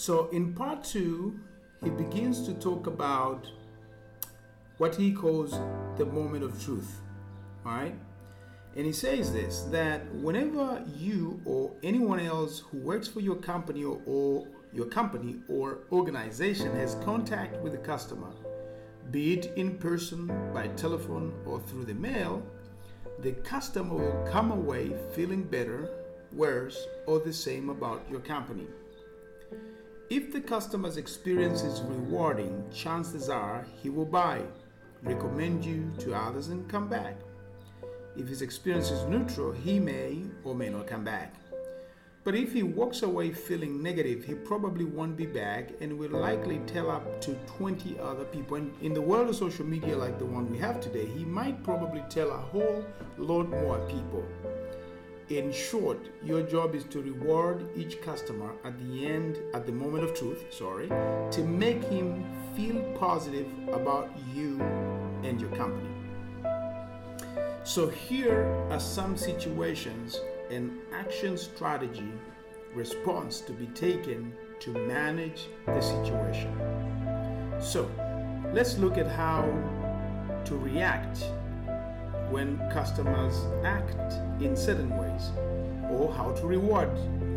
So, in part two, he begins to talk about what he calls the moment of truth. All right? And he says this that whenever you or anyone else who works for your company or, or your company or organization has contact with a customer, be it in person, by telephone, or through the mail, the customer will come away feeling better, worse, or the same about your company. If the customer's experience is rewarding, chances are he will buy, recommend you to others, and come back. If his experience is neutral, he may or may not come back. But if he walks away feeling negative, he probably won't be back and will likely tell up to 20 other people. And in the world of social media like the one we have today, he might probably tell a whole lot more people. In short, your job is to reward each customer at the end, at the moment of truth, sorry, to make him feel positive about you and your company. So, here are some situations and action strategy response to be taken to manage the situation. So, let's look at how to react when customers act in certain ways or how to reward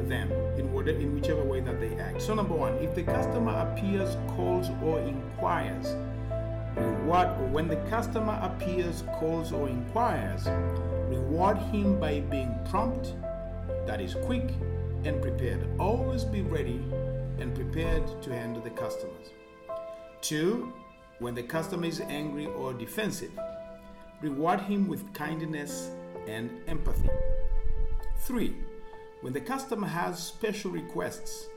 them in, whatever, in whichever way that they act. So, number one, if the customer appears, calls, or inquires, reward, or when the customer appears, calls, or inquires, reward him by being prompt, that is quick, and prepared. Always be ready and prepared to handle the customers. Two, when the customer is angry or defensive, reward him with kindness and empathy. Three, when the customer has special requests,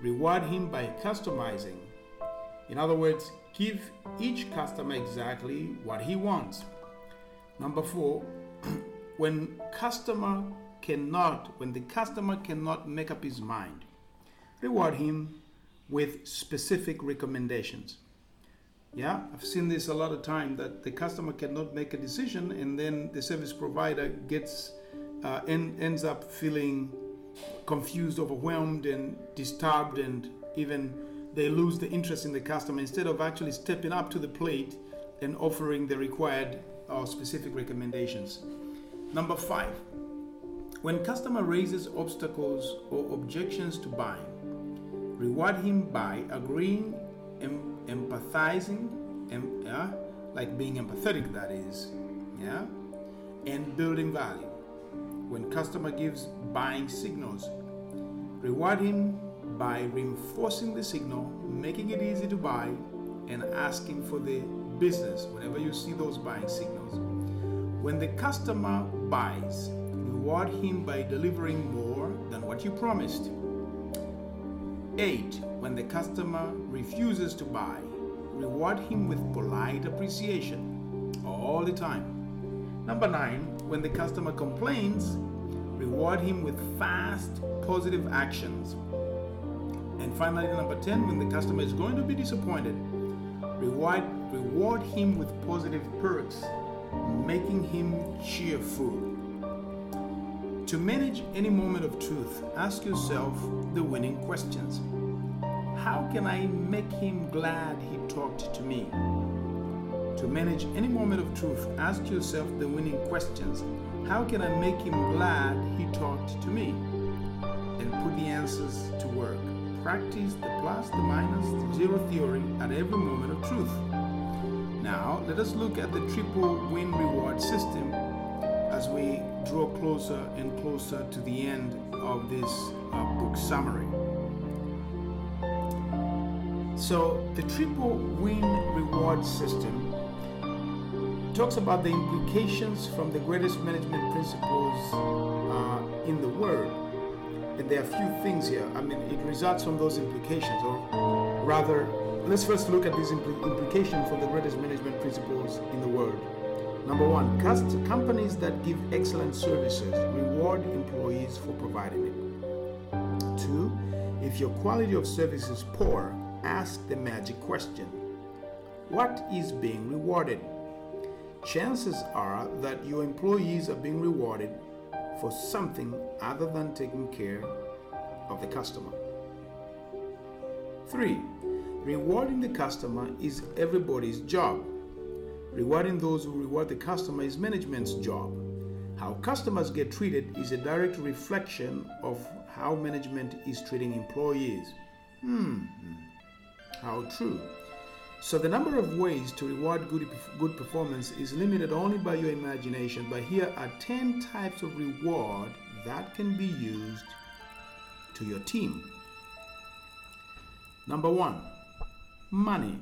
reward him by customizing. In other words, give each customer exactly what he wants. Number four, when customer cannot, when the customer cannot make up his mind, reward him with specific recommendations. Yeah, I've seen this a lot of time that the customer cannot make a decision, and then the service provider gets uh, en- ends up feeling confused, overwhelmed, and disturbed, and even they lose the interest in the customer instead of actually stepping up to the plate and offering the required or specific recommendations. Number five, when customer raises obstacles or objections to buying, reward him by agreeing, em- empathizing, em- yeah, like being empathetic, that is, yeah, and building value. When customer gives buying signals, reward him by reinforcing the signal, making it easy to buy, and asking for the business whenever you see those buying signals. When the customer buys, reward him by delivering more than what you promised. 8. When the customer refuses to buy, reward him with polite appreciation all the time. Number 9. When the customer complains, reward him with fast, positive actions. And finally, number 10, when the customer is going to be disappointed, reward, reward him with positive perks, making him cheerful. To manage any moment of truth, ask yourself the winning questions. How can I make him glad he talked to me? To manage any moment of truth, ask yourself the winning questions. How can I make him glad he talked to me? And put the answers to work. Practice the plus, the minus, the zero theory at every moment of truth. Now, let us look at the triple win reward system as we draw closer and closer to the end of this uh, book summary. So, the triple win reward system talks about the implications from the greatest management principles uh, in the world. And there are a few things here. I mean, it results from those implications, or rather, let's first look at these impl- implications for the greatest management principles in the world. Number one, companies that give excellent services reward employees for providing it. Two, if your quality of service is poor, ask the magic question What is being rewarded? Chances are that your employees are being rewarded for something other than taking care of the customer. Three, rewarding the customer is everybody's job. Rewarding those who reward the customer is management's job. How customers get treated is a direct reflection of how management is treating employees. Hmm, how true. So the number of ways to reward good, good performance is limited only by your imagination, but here are 10 types of reward that can be used to your team. Number one, money.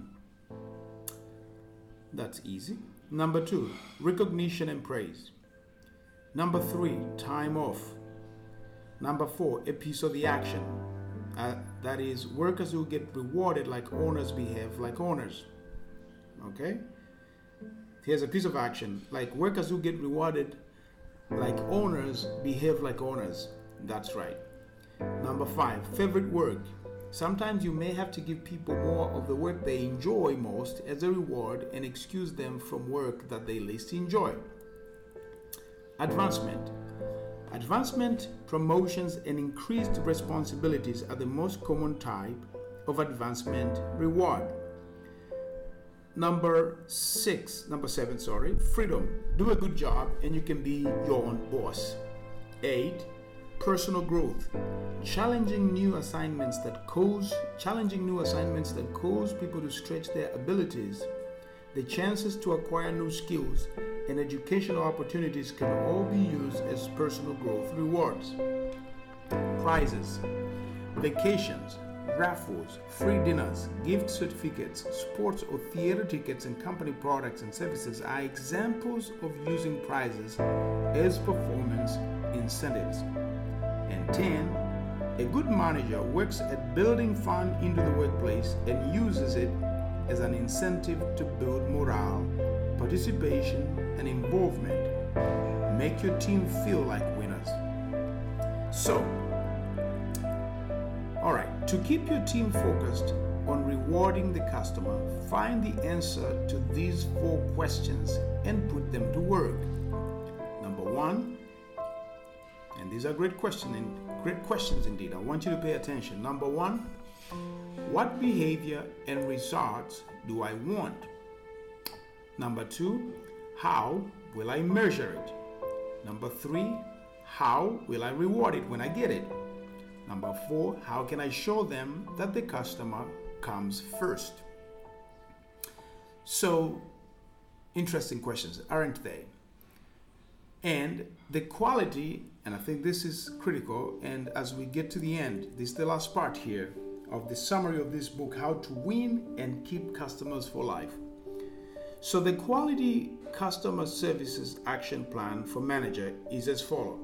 That's easy. Number two, recognition and praise. Number three, time off. Number four, a piece of the action. Uh, that is, workers who get rewarded like owners behave like owners. Okay? Here's a piece of action. Like workers who get rewarded like owners behave like owners. That's right. Number five, favorite work. Sometimes you may have to give people more of the work they enjoy most as a reward and excuse them from work that they least enjoy. Advancement. Advancement, promotions, and increased responsibilities are the most common type of advancement reward. Number six, number seven, sorry, freedom. Do a good job and you can be your own boss. Eight, personal growth. Challenging new assignments that cause challenging new assignments that cause people to stretch their abilities. The chances to acquire new skills and educational opportunities can all be used as personal growth rewards. Prizes, vacations, raffles, free dinners, gift certificates, sports or theater tickets, and company products and services are examples of using prizes as performance incentives. And 10. A good manager works at building fun into the workplace and uses it as an incentive to build morale participation, and involvement make your team feel like winners. So, all right, to keep your team focused on rewarding the customer, find the answer to these four questions and put them to work. Number one, these are great questions, great questions indeed. I want you to pay attention. Number one, what behavior and results do I want? Number two, how will I measure it? Number three, how will I reward it when I get it? Number four, how can I show them that the customer comes first? So, interesting questions, aren't they? And the quality, and I think this is critical, and as we get to the end, this is the last part here of the summary of this book How to Win and Keep Customers for Life. So the quality customer services action plan for manager is as follows.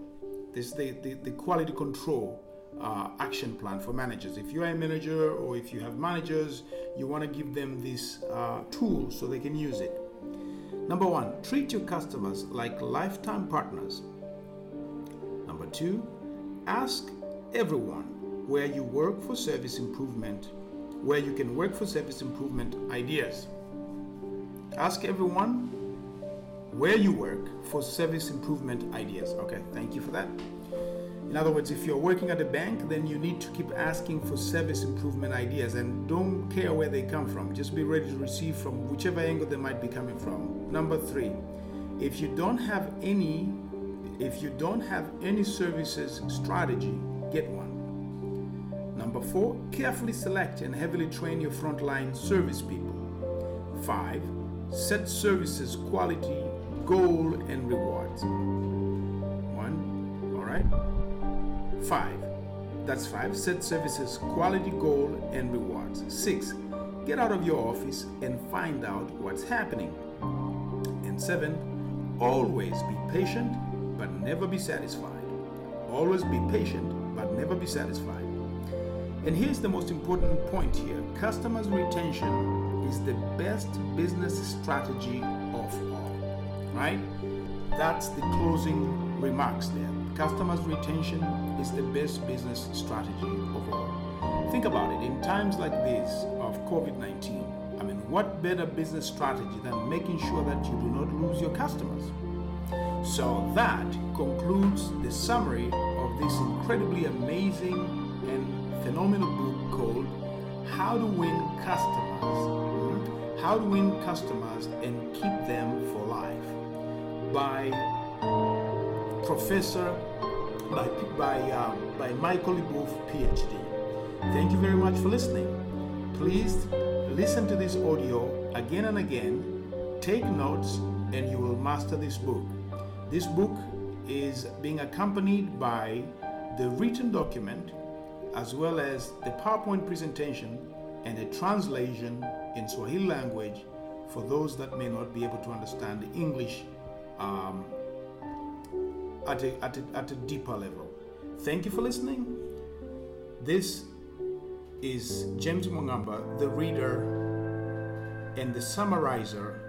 This is the, the, the quality control uh, action plan for managers. If you are a manager or if you have managers, you want to give them this uh, tool so they can use it. Number one, treat your customers like lifetime partners. Number two, ask everyone where you work for service improvement, where you can work for service improvement ideas. Ask everyone where you work for service improvement ideas. Okay, thank you for that. In other words, if you're working at a bank, then you need to keep asking for service improvement ideas and don't care where they come from. Just be ready to receive from whichever angle they might be coming from. Number three, if you don't have any, if you don't have any services strategy, get one. Number four, carefully select and heavily train your frontline service people. Five, set services quality, goal, and rewards. One, all right. Five, that's five. Set services quality, goal, and rewards. Six, get out of your office and find out what's happening. And seven, always be patient but never be satisfied. Always be patient but never be satisfied. And here's the most important point here customers' retention is the best business strategy of all, right? That's the closing remarks there. Customers' retention is the best business strategy of all. Think about it. In times like this of COVID 19, I mean, what better business strategy than making sure that you do not lose your customers? So that concludes the summary of this incredibly amazing and phenomenal book called how to win customers, hmm? how to win customers and keep them for life by Professor by by uh, by Michael Leboeuf, PhD. Thank you very much for listening. Please listen to this audio again and again. Take notes, and you will master this book. This book is being accompanied by the written document as well as the PowerPoint presentation and a translation in Swahili language for those that may not be able to understand the English um, at, a, at, a, at a deeper level. Thank you for listening. This is James Mongamba, the reader and the summarizer